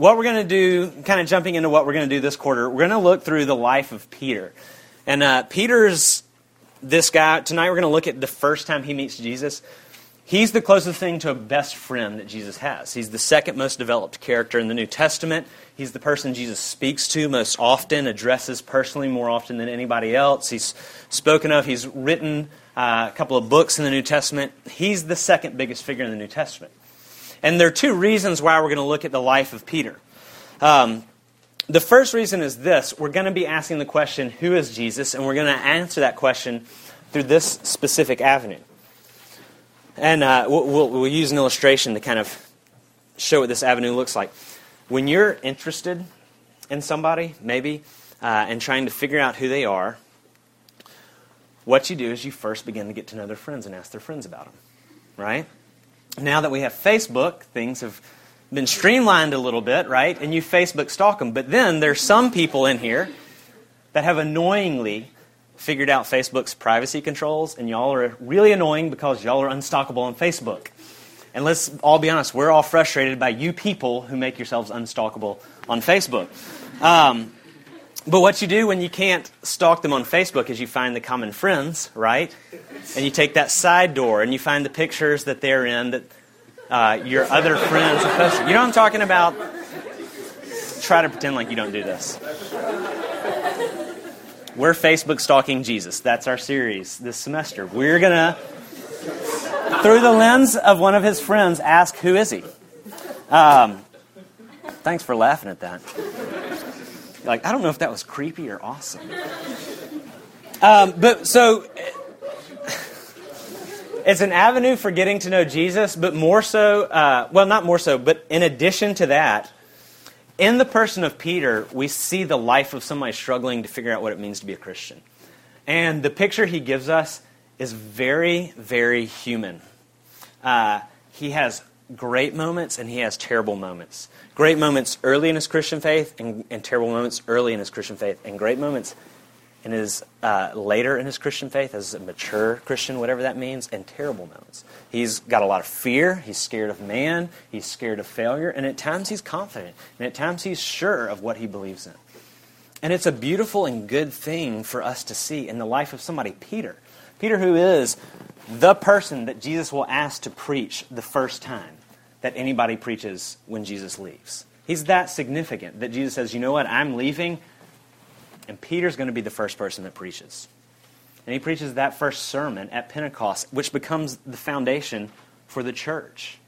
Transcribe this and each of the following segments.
what we're going to do, kind of jumping into what we're going to do this quarter, we're going to look through the life of Peter. And uh, Peter's this guy. Tonight we're going to look at the first time he meets Jesus. He's the closest thing to a best friend that Jesus has. He's the second most developed character in the New Testament. He's the person Jesus speaks to most often, addresses personally more often than anybody else. He's spoken of, he's written uh, a couple of books in the New Testament. He's the second biggest figure in the New Testament. And there are two reasons why we're going to look at the life of Peter. Um, the first reason is this we're going to be asking the question, Who is Jesus? And we're going to answer that question through this specific avenue. And uh, we'll, we'll, use an illustration to kind of show what this avenue looks like. When you're interested in somebody, maybe, uh, and trying to figure out who they are, what you do is you first begin to get to know their friends and ask their friends about them, right? Now that we have Facebook, things have been streamlined a little bit, right? And you Facebook stalk them. But then there's some people in here that have annoyingly figured out Facebook's privacy controls, and y'all are really annoying because y'all are unstockable on Facebook. And let's all be honest, we're all frustrated by you people who make yourselves unstockable on Facebook. Um, but what you do when you can't stalk them on Facebook is you find the common friends, right? And you take that side door and you find the pictures that they're in that uh, your other friends have posted. You know what I'm talking about? Try to pretend like you don't do this. We're Facebook stalking Jesus. That's our series this semester. We're going to, through the lens of one of his friends, ask, Who is he? Um, thanks for laughing at that. Like, I don't know if that was creepy or awesome. Um, but so it's an avenue for getting to know Jesus, but more so, uh, well, not more so, but in addition to that, in the person of Peter, we see the life of somebody struggling to figure out what it means to be a Christian. And the picture he gives us is very, very human. Uh, he has great moments and he has terrible moments. Great moments early in his Christian faith and, and terrible moments early in his Christian faith, and great moments in his uh, later in his Christian faith as a mature Christian, whatever that means, and terrible moments. He's got a lot of fear. He's scared of man. He's scared of failure, and at times he's confident, and at times he's sure of what he believes in. And it's a beautiful and good thing for us to see in the life of somebody, Peter. Peter, who is the person that Jesus will ask to preach the first time that anybody preaches when Jesus leaves. He's that significant that Jesus says, You know what? I'm leaving, and Peter's going to be the first person that preaches. And he preaches that first sermon at Pentecost, which becomes the foundation for the church.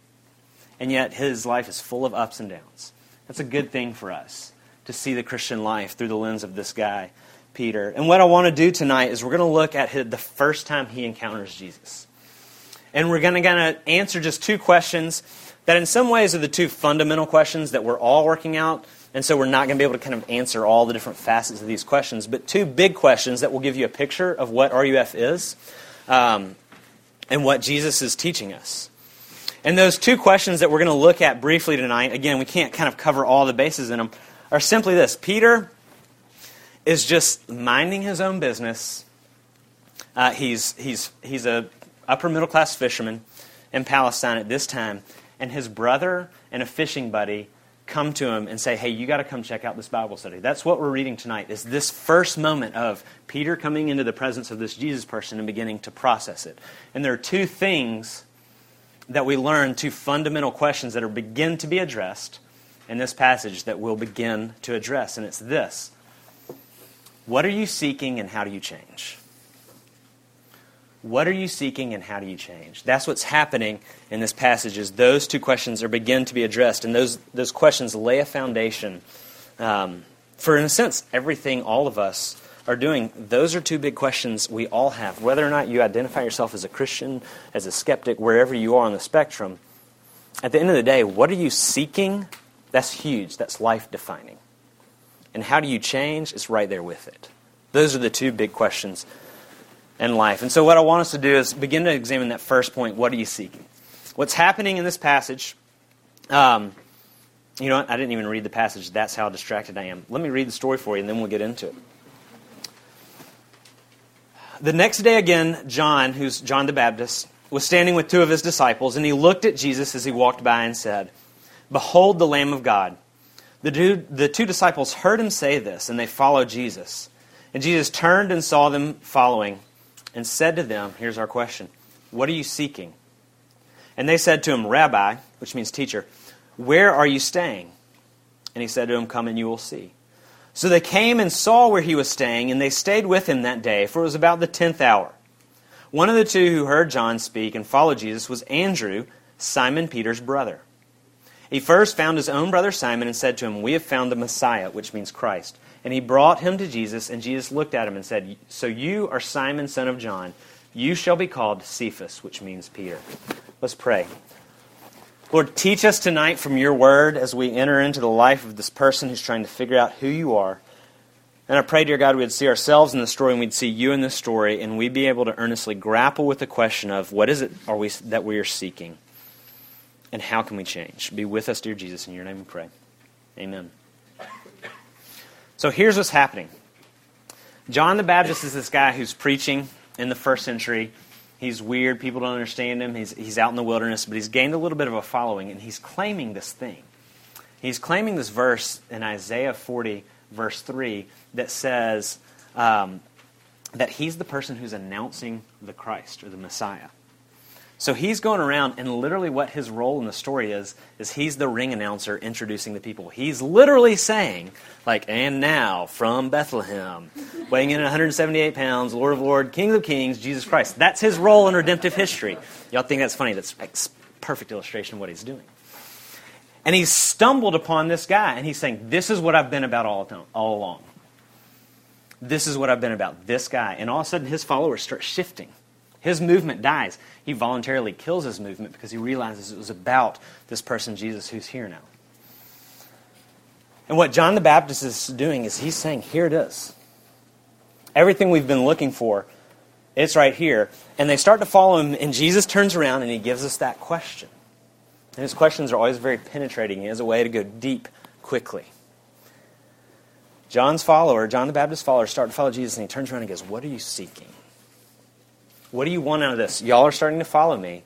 And yet his life is full of ups and downs. That's a good thing for us to see the Christian life through the lens of this guy, Peter. And what I want to do tonight is we're going to look at his, the first time he encounters Jesus. And we're going to kind of answer just two questions that, in some ways, are the two fundamental questions that we're all working out and so we're not going to be able to kind of answer all the different facets of these questions. But two big questions that will give you a picture of what RUF is um, and what Jesus is teaching us. And those two questions that we're going to look at briefly tonight, again, we can't kind of cover all the bases in them, are simply this Peter is just minding his own business. Uh, he's, he's, he's a upper middle class fisherman in Palestine at this time, and his brother and a fishing buddy come to him and say, hey, you got to come check out this Bible study. That's what we're reading tonight, is this first moment of Peter coming into the presence of this Jesus person and beginning to process it. And there are two things that we learn, two fundamental questions that are begin to be addressed in this passage that we'll begin to address. And it's this. What are you seeking and how do you change? What are you seeking and how do you change? That's what's happening in this passage is those two questions are begin to be addressed, and those, those questions lay a foundation um, for, in a sense, everything all of us are doing. Those are two big questions we all have. Whether or not you identify yourself as a Christian, as a skeptic, wherever you are on the spectrum, at the end of the day, what are you seeking? That's huge. That's life defining. And how do you change? It's right there with it. Those are the two big questions and life. And so, what I want us to do is begin to examine that first point what are you seeking? What's happening in this passage? Um, you know what? I didn't even read the passage. That's how distracted I am. Let me read the story for you, and then we'll get into it. The next day, again, John, who's John the Baptist, was standing with two of his disciples, and he looked at Jesus as he walked by and said, Behold the Lamb of God, The, dude, the two disciples heard him say this, and they followed Jesus. And Jesus turned and saw them following, and said to them, Here's our question What are you seeking? And they said to him, Rabbi, which means teacher, where are you staying? And he said to them, Come and you will see. So they came and saw where he was staying, and they stayed with him that day, for it was about the tenth hour. One of the two who heard John speak and followed Jesus was Andrew, Simon Peter's brother. He first found his own brother Simon and said to him, We have found the Messiah, which means Christ. And he brought him to Jesus, and Jesus looked at him and said, So you are Simon, son of John. You shall be called Cephas, which means Peter. Let's pray. Lord, teach us tonight from your word as we enter into the life of this person who's trying to figure out who you are. And I pray, dear God, we'd see ourselves in the story and we'd see you in the story, and we'd be able to earnestly grapple with the question of what is it are we, that we are seeking? and how can we change? Be with us, dear Jesus. In your name we pray. Amen. So here's what's happening John the Baptist is this guy who's preaching in the first century. He's weird. People don't understand him. He's, he's out in the wilderness, but he's gained a little bit of a following, and he's claiming this thing. He's claiming this verse in Isaiah 40, verse 3, that says um, that he's the person who's announcing the Christ or the Messiah. So he's going around, and literally what his role in the story is, is he's the ring announcer introducing the people. He's literally saying, like, and now from Bethlehem, weighing in at 178 pounds, Lord of Lords, King of Kings, Jesus Christ. That's his role in redemptive history. Y'all think that's funny? That's perfect illustration of what he's doing. And he's stumbled upon this guy, and he's saying, This is what I've been about all, all along. This is what I've been about, this guy. And all of a sudden, his followers start shifting. His movement dies. He voluntarily kills his movement because he realizes it was about this person, Jesus, who's here now. And what John the Baptist is doing is he's saying, Here it is. Everything we've been looking for, it's right here. And they start to follow him, and Jesus turns around and he gives us that question. And his questions are always very penetrating. He has a way to go deep quickly. John's follower, John the Baptist's follower, start to follow Jesus, and he turns around and goes, What are you seeking? What do you want out of this? Y'all are starting to follow me.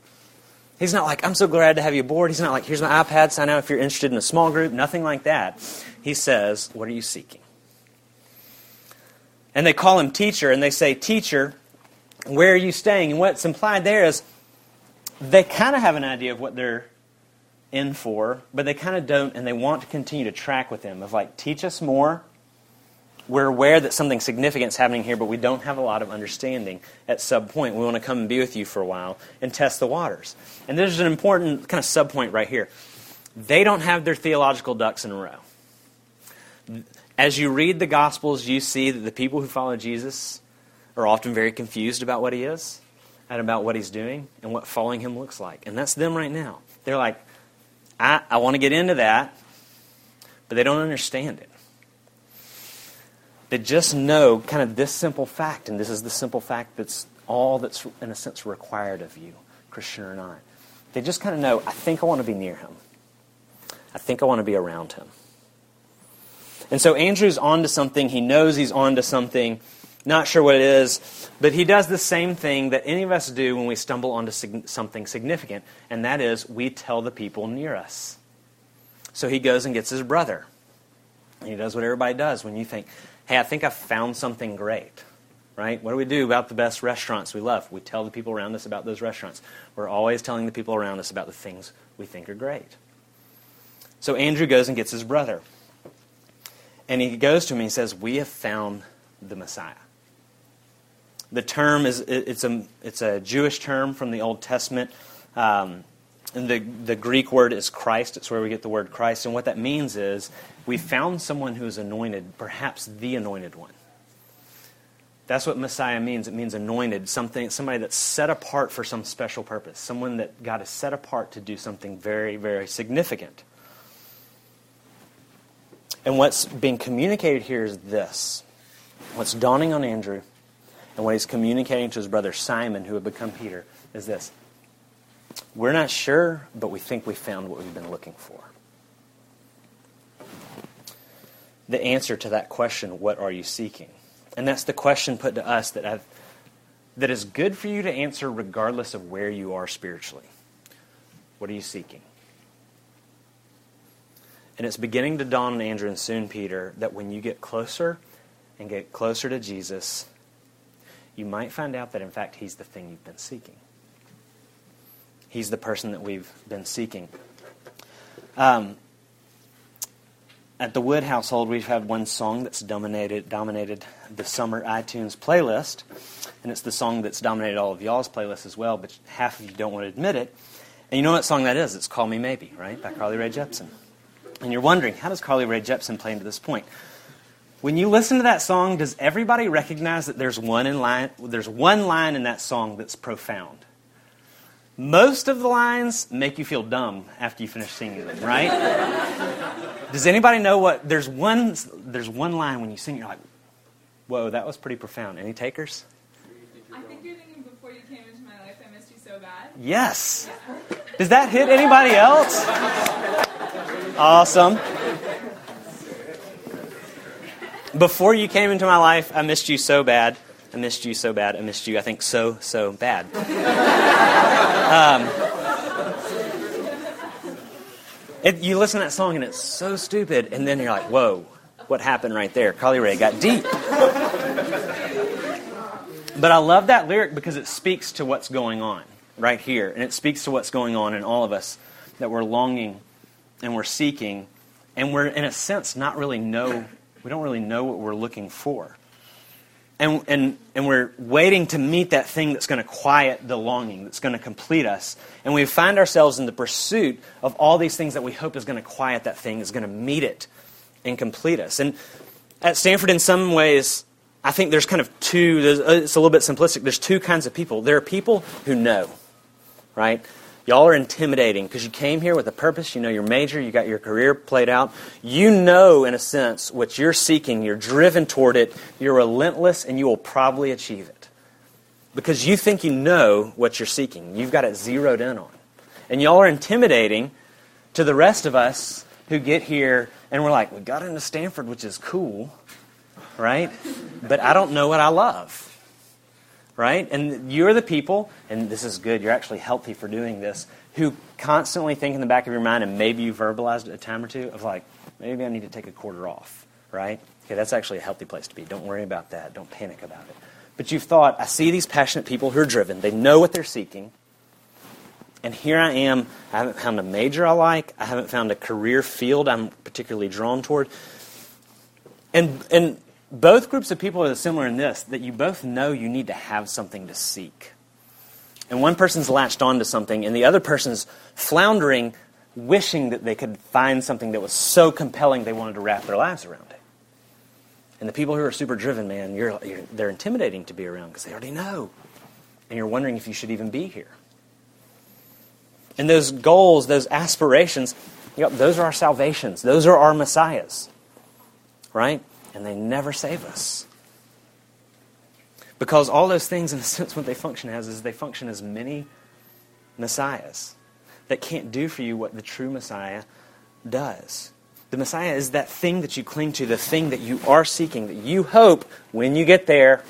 He's not like, I'm so glad to have you aboard. He's not like, here's my iPad, sign out if you're interested in a small group. Nothing like that. He says, What are you seeking? And they call him teacher, and they say, Teacher, where are you staying? And what's implied there is they kind of have an idea of what they're in for, but they kind of don't, and they want to continue to track with him of like, teach us more, we're aware that something significant is happening here, but we don't have a lot of understanding at sub point. We want to come and be with you for a while and test the waters. And there's an important kind of sub point right here. They don't have their theological ducks in a row. As you read the Gospels, you see that the people who follow Jesus are often very confused about what he is and about what he's doing and what following him looks like. And that's them right now. They're like, I, I want to get into that, but they don't understand it that just know kind of this simple fact, and this is the simple fact that's all that's, in a sense, required of you, Christian or not. They just kind of know, I think I want to be near him. I think I want to be around him. And so Andrew's on to something. He knows he's on to something. Not sure what it is, but he does the same thing that any of us do when we stumble onto something significant, and that is we tell the people near us. So he goes and gets his brother. And he does what everybody does when you think, hey, I think I've found something great. Right? What do we do about the best restaurants we love? We tell the people around us about those restaurants. We're always telling the people around us about the things we think are great. So Andrew goes and gets his brother. And he goes to him and he says, We have found the Messiah. The term is it's a, it's a Jewish term from the Old Testament. Um, and the, the Greek word is Christ. It's where we get the word Christ. And what that means is we found someone who is anointed, perhaps the anointed one. That's what Messiah means. It means anointed, something, somebody that's set apart for some special purpose, someone that God has set apart to do something very, very significant. And what's being communicated here is this. What's dawning on Andrew and what he's communicating to his brother Simon, who had become Peter, is this. We're not sure, but we think we found what we've been looking for. the answer to that question, what are you seeking? And that's the question put to us that I've, that is good for you to answer regardless of where you are spiritually. What are you seeking? And it's beginning to dawn on Andrew and soon Peter that when you get closer and get closer to Jesus, you might find out that in fact he's the thing you've been seeking. He's the person that we've been seeking. Um, at the Wood household, we've had one song that's dominated dominated the summer iTunes playlist, and it's the song that's dominated all of y'all's playlists as well. But half of you don't want to admit it. And you know what song that is? It's "Call Me Maybe," right, by Carly Rae Jepsen. And you're wondering, how does Carly Rae Jepsen play into this point? When you listen to that song, does everybody recognize that there's one in line? There's one line in that song that's profound. Most of the lines make you feel dumb after you finish singing them, right? Does anybody know what? There's one. There's one line when you sing, you're like, "Whoa, that was pretty profound." Any takers? I think you're thinking before you came into my life, I missed you so bad. Yes. Does that hit anybody else? Awesome. Before you came into my life, I missed you so bad. I missed you so bad. I missed you, I think, so, so bad. Um, it, you listen to that song and it's so stupid, and then you're like, whoa, what happened right there? Carly Rae got deep. but I love that lyric because it speaks to what's going on right here, and it speaks to what's going on in all of us that we're longing and we're seeking, and we're, in a sense, not really know, we don't really know what we're looking for and, and, and we're waiting to meet that thing that's going to quiet the longing, that's going to complete us. And we find ourselves in the pursuit of all these things that we hope is going to quiet that thing, is going to meet it and complete us. And at Stanford, in some ways, I think there's kind of two, uh, it's a little bit simplistic. There's two kinds of people. There are people who know, right? Y'all are intimidating because you came here with a purpose. You know your major. You got your career played out. You know, in a sense, what you're seeking. You're driven toward it. You're relentless, and you will probably achieve it because you think you know what you're seeking. You've got it zeroed in on. And y'all are intimidating to the rest of us who get here and we're like, we got into Stanford, which is cool, right? But I don't know what I love right? And you're the people, and this is good, you're actually healthy for doing this, who constantly think in the back of your mind, and maybe you verbalized it a time or two, of like, maybe I need to take a quarter off, right? Okay, that's actually a healthy place to be. Don't worry about that. Don't panic about it. But you've thought, I see these passionate people who are driven, they know what they're seeking. And here I am. I haven't found a major I like. I haven't found a career field I'm particularly drawn toward. And, and both groups of people are similar in this that you both know you need to have something to seek. And one person's latched onto something, and the other person's floundering, wishing that they could find something that was so compelling they wanted to wrap their lives around it. And the people who are super driven, man, you're, you're, they're intimidating to be around because they already know. And you're wondering if you should even be here. And those goals, those aspirations, yep, those are our salvations. Those are our messiahs. Right? And they never save us. Because all those things, in a sense, what they function as is they function as many messiahs that can't do for you what the true Messiah does. The Messiah is that thing that you cling to, the thing that you are seeking, that you hope when you get there,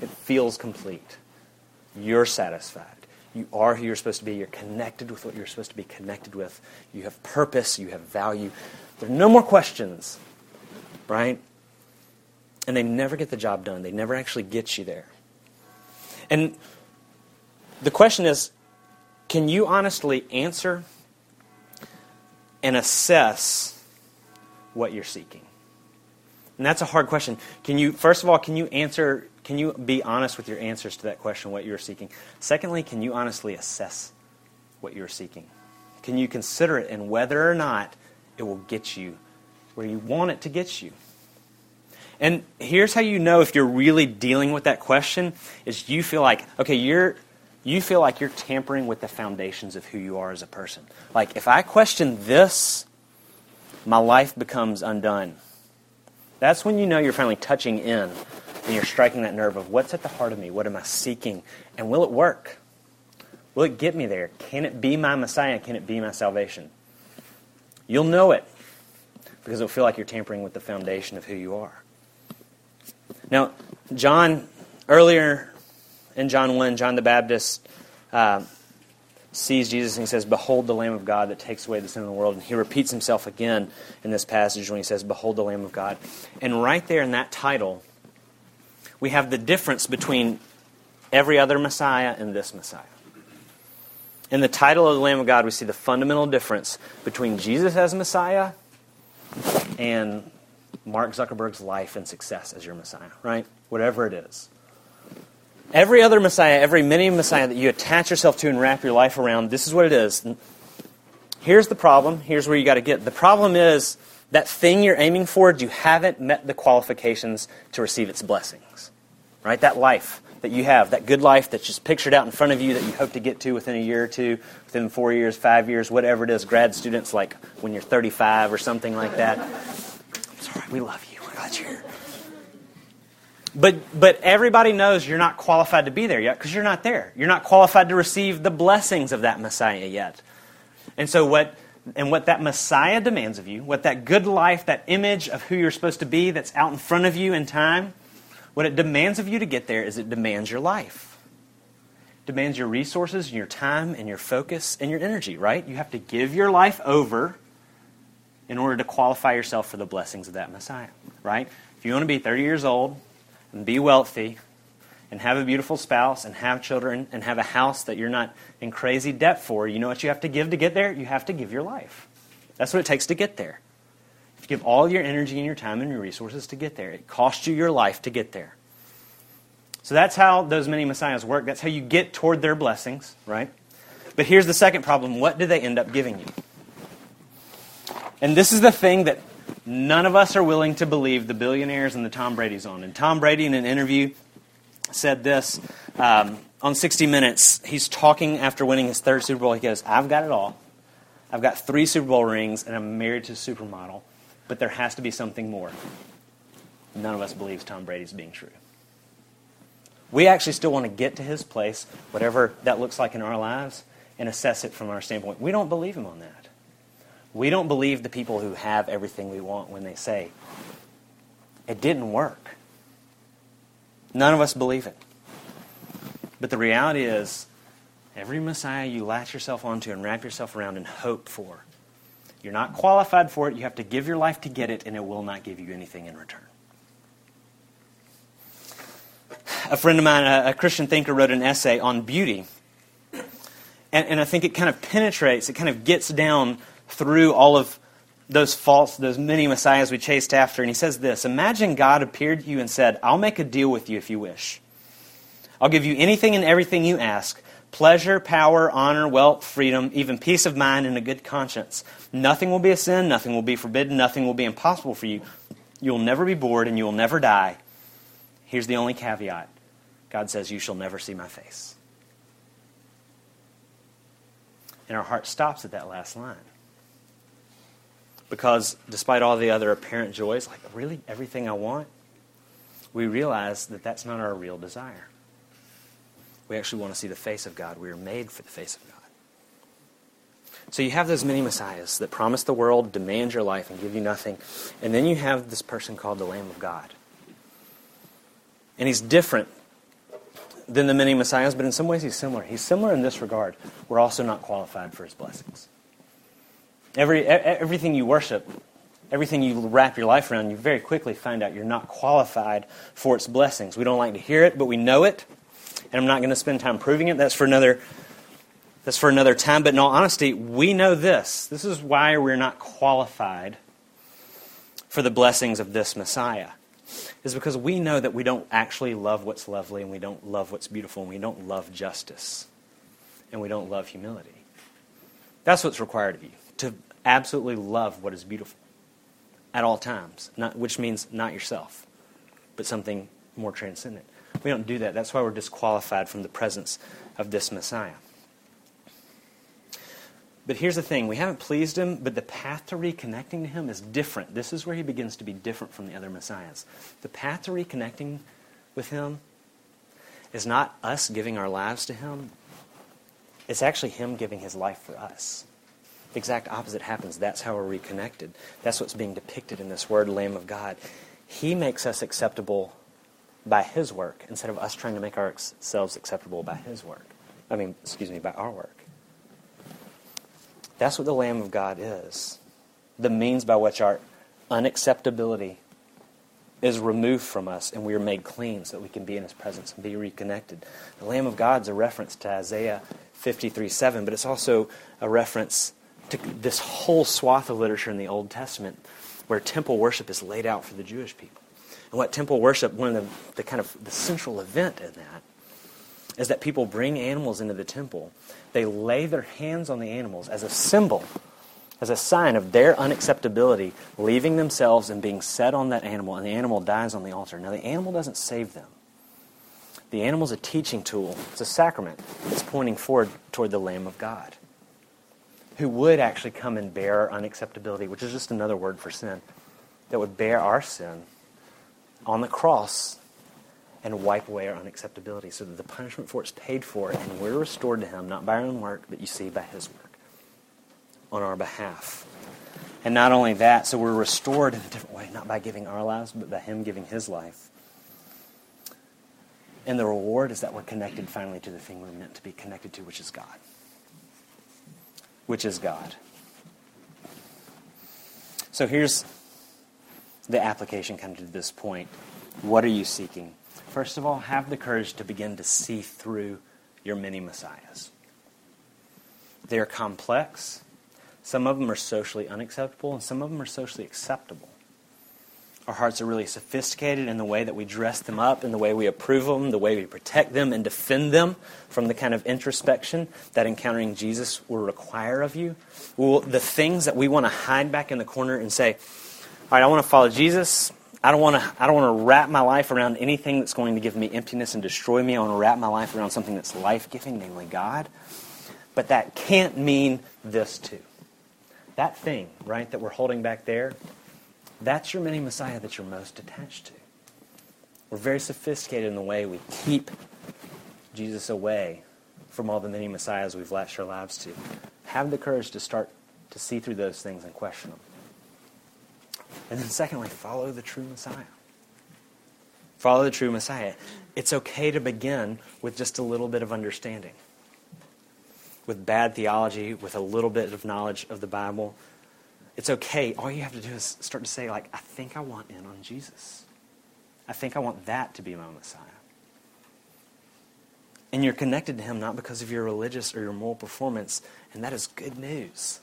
it feels complete. You're satisfied. You are who you're supposed to be. You're connected with what you're supposed to be connected with. You have purpose. You have value. There are no more questions, right? And they never get the job done. They never actually get you there. And the question is can you honestly answer and assess what you're seeking? And that's a hard question. Can you, first of all, can you answer, can you be honest with your answers to that question, what you're seeking? Secondly, can you honestly assess what you're seeking? Can you consider it and whether or not it will get you where you want it to get you? And here's how you know if you're really dealing with that question is you feel like, okay, you're you feel like you're tampering with the foundations of who you are as a person. Like if I question this, my life becomes undone. That's when you know you're finally touching in and you're striking that nerve of what's at the heart of me? What am I seeking? And will it work? Will it get me there? Can it be my Messiah? Can it be my salvation? You'll know it because it'll feel like you're tampering with the foundation of who you are. Now, John, earlier in John 1, John the Baptist uh, sees Jesus and he says, Behold the Lamb of God that takes away the sin of the world. And he repeats himself again in this passage when he says, Behold the Lamb of God. And right there in that title, we have the difference between every other Messiah and this Messiah. In the title of the Lamb of God, we see the fundamental difference between Jesus as Messiah and Mark Zuckerberg's life and success as your Messiah, right? Whatever it is. Every other Messiah, every mini Messiah that you attach yourself to and wrap your life around, this is what it is. Here's the problem. Here's where you got to get. The problem is that thing you're aiming for, you haven't met the qualifications to receive its blessings. Right? That life that you have, that good life that's just pictured out in front of you that you hope to get to within a year or two, within four years, five years, whatever it is, grad students like when you're 35 or something like that. I'm we love you. We're glad you're here. But, but everybody knows you're not qualified to be there yet because you're not there. You're not qualified to receive the blessings of that Messiah yet. And so, what, and what that Messiah demands of you, what that good life, that image of who you're supposed to be that's out in front of you in time, what it demands of you to get there is it demands your life. It demands your resources and your time and your focus and your energy, right? You have to give your life over in order to qualify yourself for the blessings of that Messiah, right? If you want to be 30 years old, and be wealthy and have a beautiful spouse and have children and have a house that you're not in crazy debt for, you know what you have to give to get there? You have to give your life. That's what it takes to get there. If You give all your energy and your time and your resources to get there. It costs you your life to get there. So that's how those many messiahs work. That's how you get toward their blessings, right? But here's the second problem what do they end up giving you? And this is the thing that None of us are willing to believe the billionaires and the Tom Brady's on. And Tom Brady, in an interview, said this um, on 60 Minutes. He's talking after winning his third Super Bowl. He goes, I've got it all. I've got three Super Bowl rings, and I'm married to a supermodel, but there has to be something more. None of us believes Tom Brady's being true. We actually still want to get to his place, whatever that looks like in our lives, and assess it from our standpoint. We don't believe him on that. We don't believe the people who have everything we want when they say, it didn't work. None of us believe it. But the reality is, every Messiah you latch yourself onto and wrap yourself around and hope for, you're not qualified for it. You have to give your life to get it, and it will not give you anything in return. A friend of mine, a, Christian thinker, wrote an essay on beauty. And, and I think it kind of penetrates, it kind of gets down through all of those false, those many messiahs we chased after. And he says this Imagine God appeared to you and said, I'll make a deal with you if you wish. I'll give you anything and everything you ask pleasure, power, honor, wealth, freedom, even peace of mind and a good conscience. Nothing will be a sin, nothing will be forbidden, nothing will be impossible for you. You'll never be bored and you will never die. Here's the only caveat God says, You shall never see my face. And our heart stops at that last line. Because despite all the other apparent joys, like really everything I want, we realize that that's not our real desire. We actually want to see the face of God. We are made for the face of God. So you have those many messiahs that promise the world, demand your life, and give you nothing. And then you have this person called the Lamb of God. And he's different than the many messiahs, but in some ways he's similar. He's similar in this regard. We're also not qualified for his blessings. Every, everything you worship, everything you wrap your life around, you very quickly find out you're not qualified for its blessings. We don't like to hear it, but we know it. And I'm not going to spend time proving it. That's for another that's for another time. But in all honesty, we know this. This is why we're not qualified for the blessings of this Messiah. Is because we know that we don't actually love what's lovely and we don't love what's beautiful and we don't love justice and we don't love humility. That's what's required of you to absolutely love what is beautiful at all times, not, which means not yourself, but something more transcendent. We don't do that. That's why we're disqualified from the presence of this Messiah. But here's the thing we haven't pleased him, but the path to reconnecting to him is different. This is where he begins to be different from the other messiahs. The path to reconnecting with him is not us giving our lives to him, it's actually him giving his life for us exact opposite happens. That's how we're reconnected. That's what's being depicted in this word, Lamb of God. He makes us acceptable by His work instead of us trying to make ourselves acceptable by His work. I mean, excuse me, by our work. That's what the Lamb of God is. The means by which our unacceptability is removed from us and we are made clean so that we can be in his presence and be reconnected. The Lamb of God is a reference to Isaiah 53 7, but it's also a reference to this whole swath of literature in the Old Testament where temple worship is laid out for the Jewish people. And what temple worship, one of the, the kind of the central event in that, is that people bring animals into the temple. They lay their hands on the animals as a symbol, as a sign of their unacceptability, leaving themselves and being set on that animal, and the animal dies on the altar. Now, the animal doesn't save them. The animal is a teaching tool, it's a sacrament It's pointing forward toward the Lamb of God, who would actually come and bear unacceptability, which is just another word for sin, that would bear our sin on the cross and wipe away our unacceptability so that the punishment for it's paid for and we're restored to him not by our own work but you see by his work on our behalf. And not only that so we're restored in a different way not by giving our lives but by him giving his life. And the reward is that we're connected finally to the thing we're meant to be connected to which is god which is god so here's the application kind of to this point what are you seeking First of all, have the courage to begin to see through your many messiahs. They're complex. Some of them are socially unacceptable, and some of them are socially acceptable. Our hearts are really sophisticated in the way that we dress them up, in the way we approve them, the way we protect them and defend them from the kind of introspection that encountering Jesus will require of you. Well, the things that we want to hide back in the corner and say, all right, I want to follow Jesus. I don't want to I don't want to wrap my life around anything that's going to give me emptiness and destroy me. I want to wrap my life around something that's life-giving, namely God. But that can't mean this too. That thing, right, that we're holding back there, that's your mini Messiah that you're most attached to. We're very sophisticated in the way we keep Jesus away from all the many Messiahs we've latched our lives to. Have the courage to start to see through those things and question them. And then, secondly, follow the true Messiah. Follow the true Messiah. It's okay to begin with just a little bit of understanding, with bad theology, with a little bit of knowledge of the Bible. It's okay. All you have to do is start to say, like, I think I want in on Jesus. I think I want that to be my Messiah. And you're connected to Him not because of your religious or your moral performance, and that is good news.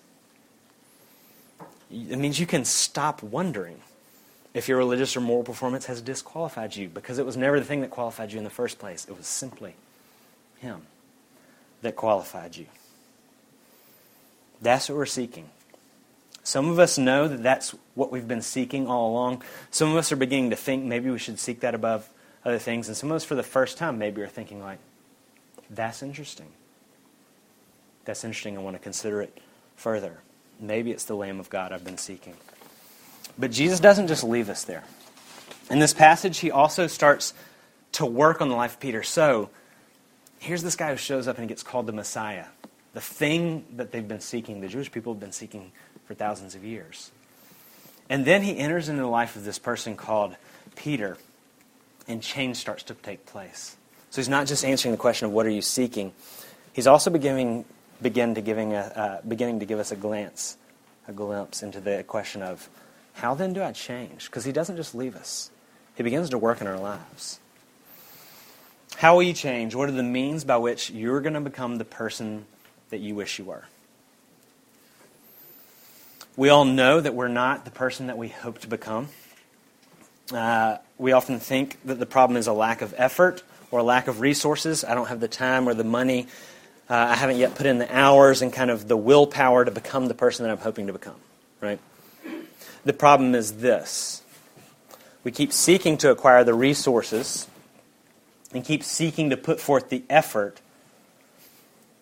It means you can stop wondering if your religious or moral performance has disqualified you because it was never the thing that qualified you in the first place. It was simply Him that qualified you. That's what we're seeking. Some of us know that that's what we've been seeking all along. Some of us are beginning to think maybe we should seek that above other things. And some of us, for the first time, maybe are thinking, like, that's interesting. That's interesting. I want to consider it further. Maybe it's the Lamb of God I've been seeking. But Jesus doesn't just leave us there. In this passage, he also starts to work on the life of Peter. So, here's this guy who shows up and he gets called the Messiah, the thing that they've been seeking, the Jewish people have been seeking for thousands of years. And then he enters into the life of this person called Peter, and change starts to take place. So he's not just answering the question of what are you seeking, he's also beginning, begin to giving a, uh, beginning to give us a glance, a glimpse into the question of how then do I change? Because he doesn't just leave us, he begins to work in our lives. How will you change? What are the means by which you're going to become the person that you wish you were? We all know that we're not the person that we hope to become. Uh, we often think that the problem is a lack of effort or a lack of resources. I don't have the time or the money uh, I haven't yet put in the hours and kind of the willpower to become the person that I'm hoping to become, right? The problem is this we keep seeking to acquire the resources and keep seeking to put forth the effort,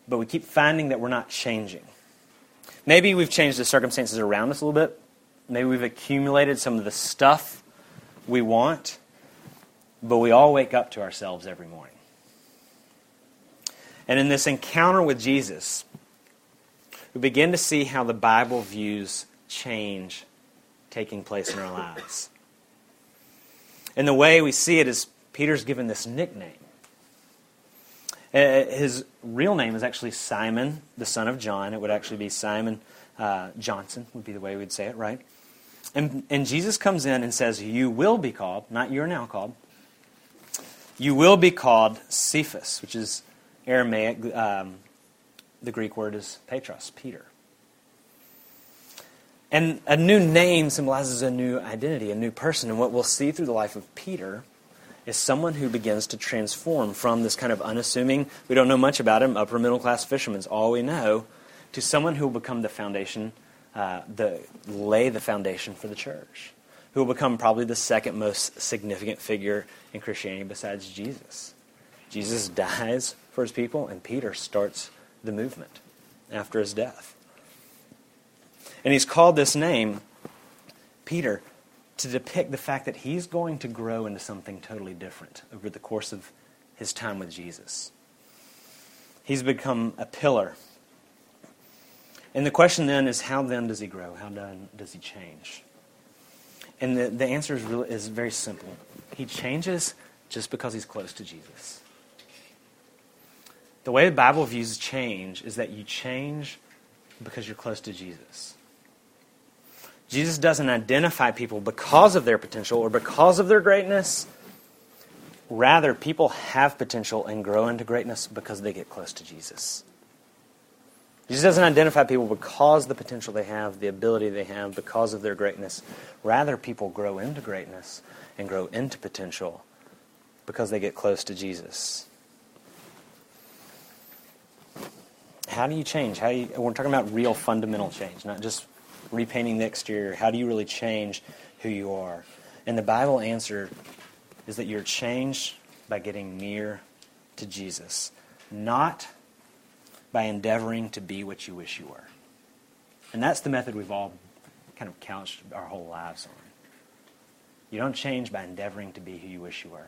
but we keep finding that we're not changing. Maybe we've changed the circumstances around us a little bit. Maybe we've accumulated some of the stuff we want, but we all wake up to ourselves every morning. And in this encounter with Jesus, we begin to see how the Bible views change taking place in our lives. And the way we see it is Peter's given this nickname. Uh, his real name is actually Simon, the son of John. It would actually be Simon uh, Johnson, would be the way we'd say it, right? And, and Jesus comes in and says, You will be called, not you're now called, you will be called Cephas, which is Aramaic. Um, the Greek word is Petros, Peter. And a new name symbolizes a new identity, a new person. And what we'll see through the life of Peter is someone who begins to transform from this kind of unassuming, we don't know much about him, upper middle class fisherman is all we know, to someone who will become the foundation, uh, the, lay the foundation for the church, who will become probably the second most significant figure in Christianity besides Jesus. Jesus dies for his people, and Peter starts the movement after his death. And he's called this name, Peter, to depict the fact that he's going to grow into something totally different over the course of his time with Jesus. He's become a pillar. And the question then is how then does he grow? How then does he change? And the, the answer is, really, is very simple. He changes just because he's close to Jesus. The way the Bible views change is that you change because you're close to Jesus. Jesus doesn't identify people because of their potential or because of their greatness. Rather, people have potential and grow into greatness because they get close to Jesus. Jesus doesn't identify people because the potential they have, the ability they have, because of their greatness. Rather, people grow into greatness and grow into potential because they get close to Jesus. How do you change? How you, we're talking about real fundamental change, not just repainting the exterior? How do you really change who you are? And the Bible answer is that you're changed by getting near to Jesus, not by endeavoring to be what you wish you were. And that's the method we've all kind of couched our whole lives on. You don't change by endeavoring to be who you wish you were.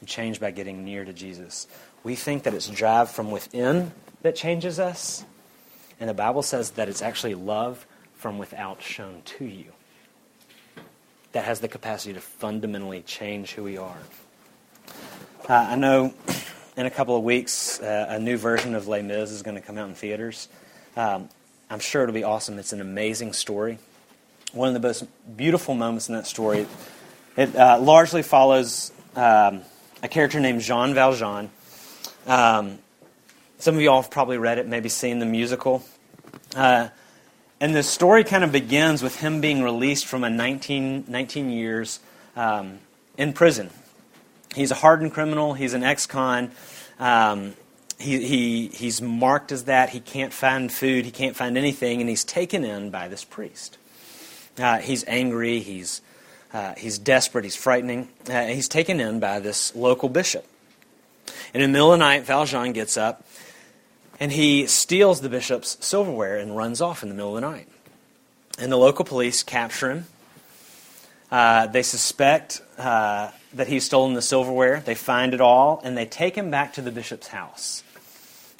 You change by getting near to Jesus. We think that it's drive from within that changes us. And the Bible says that it's actually love from without shown to you that has the capacity to fundamentally change who we are. Uh, I know in a couple of weeks, uh, a new version of Les Mis is going to come out in theaters. Um, I'm sure it'll be awesome. It's an amazing story. One of the most beautiful moments in that story, it uh, largely follows um, a character named Jean Valjean. Um, some of you all have probably read it, maybe seen the musical. Uh, and the story kind of begins with him being released from a 19, 19 years um, in prison. He's a hardened criminal, he's an ex con. Um, he, he, he's marked as that. He can't find food, he can't find anything, and he's taken in by this priest. Uh, he's angry, he's, uh, he's desperate, he's frightening. Uh, he's taken in by this local bishop. And in the middle of the night, Valjean gets up and he steals the bishop's silverware and runs off in the middle of the night. And the local police capture him. Uh, they suspect uh, that he's stolen the silverware. They find it all, and they take him back to the bishop's house.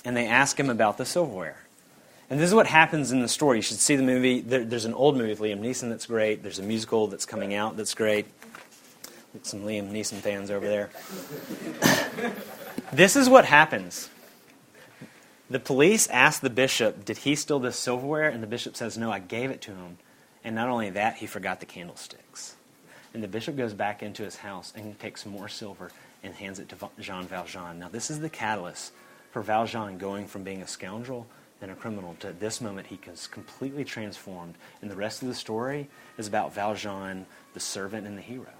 And they ask him about the silverware. And this is what happens in the story. You should see the movie. There, there's an old movie with Liam Neeson that's great. There's a musical that's coming out that's great. Some Liam Neeson fans over there. this is what happens the police ask the bishop, Did he steal this silverware? And the bishop says, No, I gave it to him. And not only that, he forgot the candlesticks. And the bishop goes back into his house and takes more silver and hands it to Jean Valjean. Now, this is the catalyst for Valjean going from being a scoundrel and a criminal to this moment he is completely transformed. And the rest of the story is about Valjean, the servant and the hero.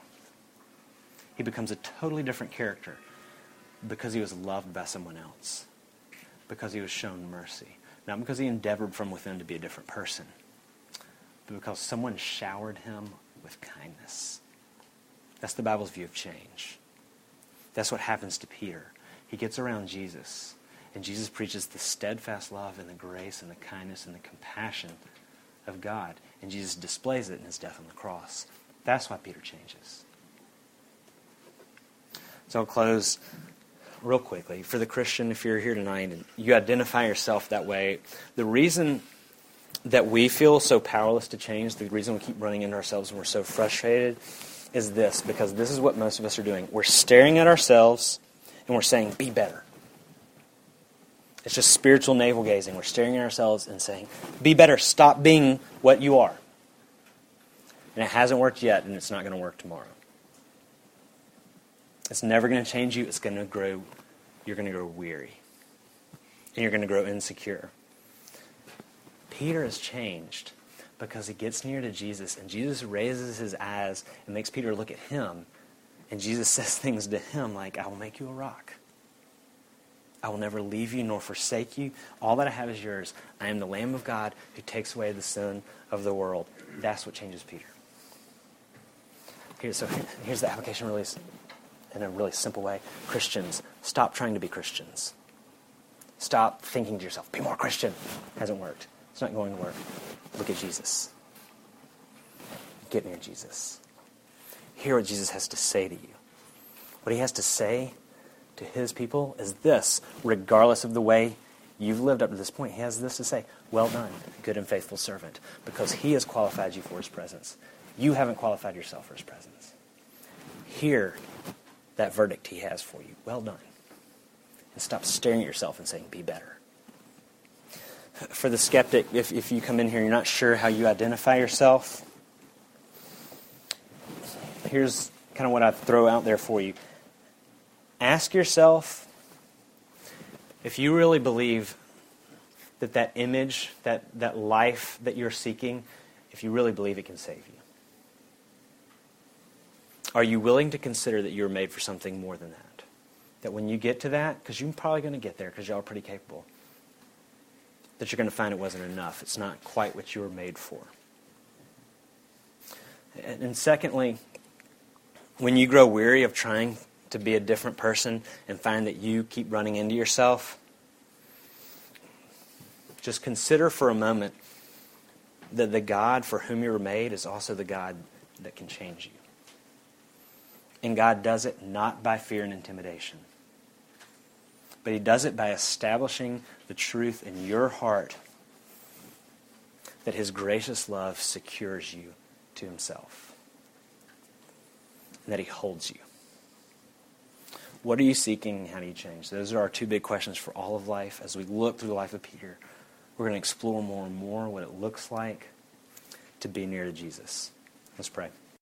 He becomes a totally different character because he was loved by someone else because he was shown mercy. Not because he endeavored from within to be a different person, but because someone showered him with kindness. That's the Bible's view of change. That's what happens to Peter. He gets around Jesus, and Jesus preaches the steadfast love and the grace and the kindness and the compassion of God. And Jesus displays it in his death on the cross. That's why Peter changes. So I'll close real quickly, for the Christian, if you're here tonight and you identify yourself that way, the reason that we feel so powerless to change, the reason we keep running into ourselves and we're so frustrated is this because this is what most of us are doing. We're staring at ourselves and we're saying, be better. It's just spiritual navel gazing. We're staring at ourselves and saying, Be better. Stop being what you are. And it hasn't worked yet, and it's not going to work tomorrow. It's never going to change you. It's going to grow, you're going to grow weary. And you're going to grow insecure. Peter has changed because he gets near to Jesus, and Jesus raises his eyes and makes Peter look at him. And Jesus says things to him like, I will make you a rock. I will never leave you nor forsake you. All that I have is yours. I am the Lamb of God who takes away the sin of the world. That's what changes Peter. Here, so here's the application really in a really simple way. Christians, stop trying to be Christians. Stop thinking to yourself, be more Christian. Hasn't worked. It's not going to work. Look at Jesus. Get near Jesus. Hear what Jesus has to say to you. What he has to say to his people is this, regardless of the way you've lived up to this point. He has this to say Well done, good and faithful servant, because he has qualified you for his presence. You haven't qualified yourself for his presence. Hear that verdict he has for you. Well done. And stop staring at yourself and saying, Be better. For the skeptic, if, if you come in here and you're not sure how you identify yourself, here's kind of what I throw out there for you ask yourself if you really believe that that image, that, that life that you're seeking, if you really believe it can save you. Are you willing to consider that you're made for something more than that? That when you get to that, because you're probably going to get there because y'all are pretty capable, that you're going to find it wasn't enough. It's not quite what you were made for. And, and secondly, when you grow weary of trying to be a different person and find that you keep running into yourself, just consider for a moment that the God for whom you were made is also the God that can change you. And God does it not by fear and intimidation, but He does it by establishing the truth in your heart that His gracious love secures you to Himself and that He holds you. What are you seeking? How do you change? Those are our two big questions for all of life. As we look through the life of Peter, we're going to explore more and more what it looks like to be near to Jesus. Let's pray.